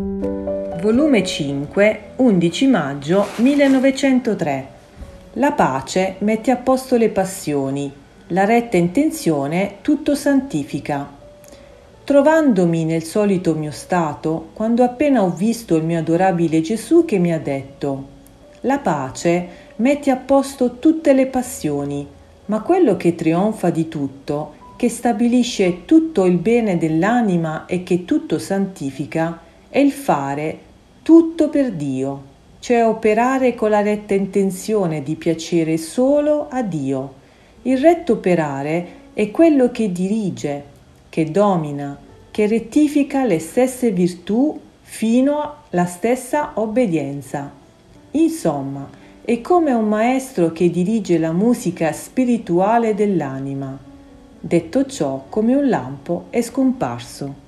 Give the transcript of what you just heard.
Volume 5, 11 maggio 1903. La pace mette a posto le passioni, la retta intenzione tutto santifica. Trovandomi nel solito mio stato, quando appena ho visto il mio adorabile Gesù che mi ha detto, la pace mette a posto tutte le passioni, ma quello che trionfa di tutto, che stabilisce tutto il bene dell'anima e che tutto santifica, è il fare tutto per Dio, cioè operare con la retta intenzione di piacere solo a Dio. Il retto operare è quello che dirige, che domina, che rettifica le stesse virtù fino alla stessa obbedienza. Insomma, è come un maestro che dirige la musica spirituale dell'anima. Detto ciò, come un lampo è scomparso.